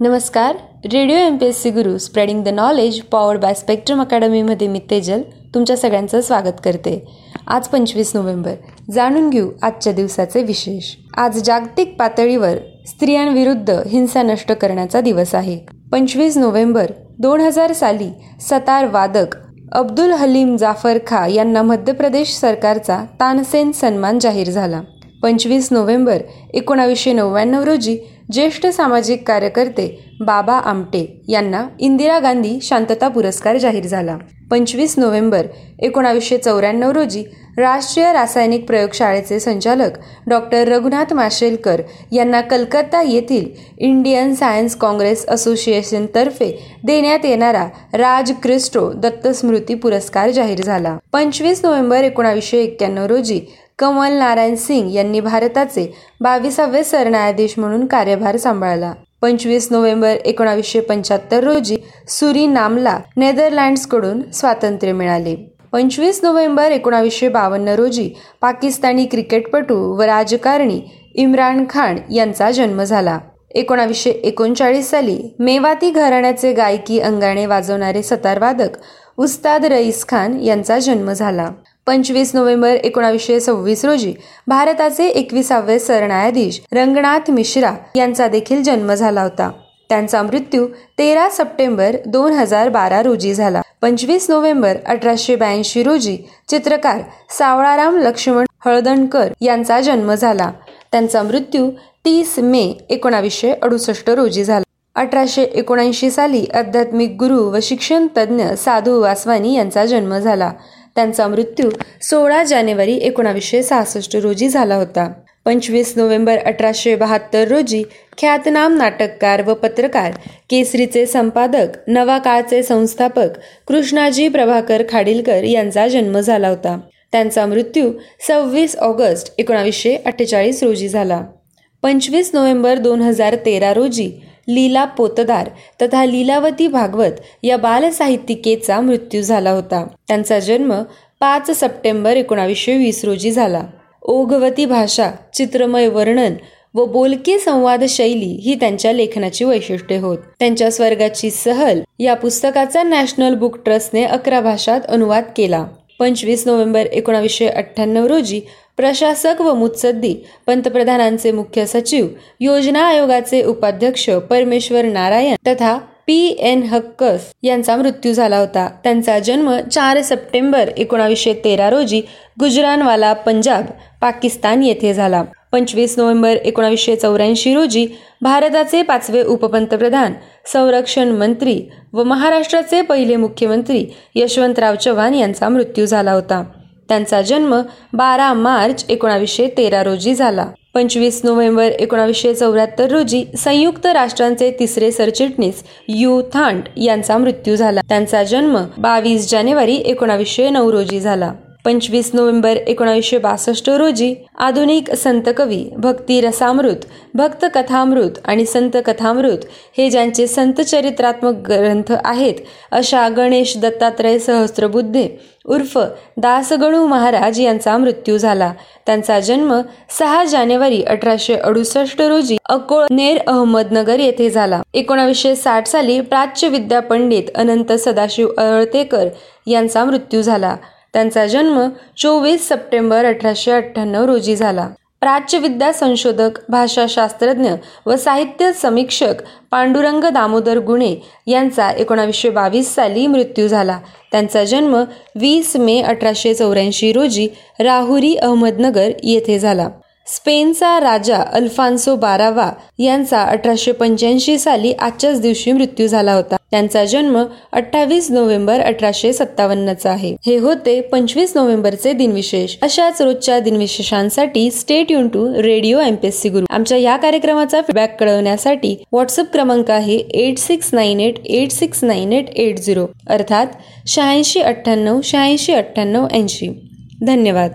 नमस्कार. Radio M P S C Guru spreading the knowledge powered by spectrum अकॅडमीमध्ये मी तेजल तुमच्या सगळ्यांचं स्वागत करते. आज पंचवीस नोव्हेंबर. जाणून घेऊ आजच्या दिवसाचे विशेष. आज जागतिक पातळीवर स्त्रियांविरुद्ध हिंसा नष्ट करण्याचा दिवस आहे. पंचवीस नोव्हेंबर दोन हजार साली सतार वादक अब्दुल हलीम जाफर खा यांना मध्य प्रदेश सरकारचा तानसेन सन्मान जाहीर झाला. पंचवीस नोव्हेंबर एकोणावीसशे नव्याण्णव रोजी ज्येष्ठ सामाजिक कार्यकर्ते बाबा आमटे यांना इंदिरा गांधी शांतता पुरस्कार जाहीर झाला. पंचवीस नोव्हेंबर एकोणावीसशे चौऱ्याण्णव रोजी राष्ट्रीय रासायनिक प्रयोगशाळेचे संचालक डॉक्टर रघुनाथ माशेलकर यांना कलकत्ता येथील इंडियन सायन्स काँग्रेस असोसिएशनतर्फे देण्यात येणारा राज क्रिस्टो दत्तस्मृती पुरस्कार जाहीर झाला. पंचवीस नोव्हेंबर एकोणावीसशे एक्क्याण्णव रोजी कमल नारायण सिंग यांनी भारताचे बावीसावे सरन्यायाधीश म्हणून कार्यभार सांभाळला. पंचवीस नोव्हेंबर एकोणावीसशे पंच्याहत्तर रोजी सुरी नामला नेदरलँड्सकडून स्वातंत्र्य मिळाले. पंचवीस नोव्हेंबर एकोणावीसशे बावन्न रोजी पाकिस्तानी क्रिकेटपटू व राजकारणी इम्रान खान यांचा जन्म झाला. एकोणावीसशे एकोणचाळीस साली मेवाती घराण्याचे गायकी अंगाणे वाजवणारे सतारवादक उस्ताद रईस खान यांचा जन्म झाला. पंचवीस नोव्हेंबर एकोणावीसशे सव्वीस रोजी भारताचे एकविसावे सरन्यायाधीश रंगनाथ मिश्रा यांचा देखील जन्म झाला होता. त्यांचा मृत्यू तेरा सप्टेंबर दोन हजार बारा रोजी झाला. पंचवीस नोव्हेंबर अठराशे ब्याऐंशी रोजी चित्रकार सावळाराम लक्ष्मण हळदणकर यांचा जन्म झाला. त्यांचा मृत्यू तीस मे एकोणावीसशे अडुसष्ट रोजी झाला. अठराशे एकोणऐंशी साली आध्यात्मिक गुरु व शिक्षण तज्ज्ञ साधू वासवानी यांचा जन्म झाला. त्यांचा मृत्यू सोळा जानेवारी एकोणावीसशे सहासष्ट रोजी झाला होता. पंचवीस नोव्हेंबर अठराशे बहात्तर रोजी ख्यातनाम नाटककार व पत्रकार केसरीचे संपादक नवा काळचे संस्थापक कृष्णाजी प्रभाकर खाडीलकर यांचा जन्म झाला होता. त्यांचा मृत्यू सव्वीस ऑगस्ट एकोणावीसशे अठ्ठेचाळीस रोजी झाला. पंचवीस नोव्हेंबर दोन हजार तेरा रोजी लीला पोतदार तथा लीलावती भागवत या बालसाहित्यिकेचा मृत्यू झाला होता. त्यांचा जन्म पाच सप्टेंबर एकोणावीसशे वीस रोजी झाला. ओघवती भाषा चित्रमय वर्णन व बोलके संवाद शैली ही त्यांच्या लेखनाची वैशिष्ट्ये होत. त्यांच्या स्वर्गाची सहल या पुस्तकाचा नॅशनल बुक ट्रस्टने अकरा भाषात अनुवाद केला. पंचवीस नोव्हेंबर एकोणावीसशे अठ्ठ्याण्णव रोजी प्रशासक व मुत्सद्दी पंतप्रधानांचे मुख्य सचिव योजना आयोगाचे उपाध्यक्ष परमेश्वर नारायण तथा पी एन हक्कस यांचा मृत्यू झाला होता. त्यांचा जन्म चार सप्टेंबर एकोणावीसशे तेरा रोजी गुजरानवाला पंजाब पाकिस्तान येथे झाला. पंचवीस नोव्हेंबर एकोणावीसशे चौऱ्याऐंशी रोजी भारताचे पाचवे उपपंतप्रधान संरक्षण मंत्री व महाराष्ट्राचे पहिले मुख्यमंत्री यशवंतराव चव्हाण यांचा मृत्यू झाला होता. त्यांचा जन्म बारा मार्च एकोणावीसशे तेरा रोजी झाला. पंचवीस नोव्हेंबर एकोणावीसशे चौऱ्याहत्तर रोजी संयुक्त राष्ट्रांचे तिसरे सरचिटणीस यू थांट यांचा मृत्यू झाला. त्यांचा जन्म बावीस जानेवारी एकोणावीसशे नऊ रोजी झाला. पंचवीस नोव्हेंबर एकोणीसशे बासष्ट रोजी आधुनिक संत कवी भक्ती रसामृत भक्त कथामृत आणि संत कथामृत हे ज्यांचे संत चरित्रात्मक ग्रंथ आहेत अशा गणेश दत्तात्रय सहस्त्रबुद्धे उर्फ दासगणू महाराज यांचा मृत्यू झाला. त्यांचा जन्म सहा जानेवारी अठराशे अडुसष्ट रोजी अकोळनेर अहमदनगर येथे झाला. एकोणावीसशे साठ साली प्राच्य विद्या पंडित अनंत सदाशिव अळतेकर यांचा मृत्यू झाला. त्यांचा जन्म चोवीस सप्टेंबर अठराशे अठ्ठ्याण्णव रोजी झाला. प्राच्यविद्या संशोधक भाषाशास्त्रज्ञ व साहित्य समीक्षक पांडुरंग दामोदर गुणे यांचा एकोणावीसशे बावीस साली मृत्यू झाला. त्यांचा जन्म वीस मे अठराशे चौऱ्याऐंशी रोजी राहुरी अहमदनगर येथे झाला. स्पेनचा राजा अल्फान्सो बारावा यांचा अठराशे पंच्याऐंशी साली आजच्याच दिवशी मृत्यू झाला होता. त्यांचा जन्म अठ्ठावीस नोव्हेंबर अठराशे सत्तावन्नचा आहे. हे होते पंचवीस नोव्हेंबरचे दिनविशेष. अशाच रोजच्या दिनविशेषांसाठी stay tuned to Radio MPSC Guru आमच्या या कार्यक्रमाचा फीडबॅक कळवण्यासाठी व्हॉट्सअप क्रमांक आहे eight six nine eight eight six nine eight eight zero अर्थात शहाऐंशी अठ्ठ्याण्णव शहाऐंशी अठ्ठ्याण्णव ऐंशी. धन्यवाद.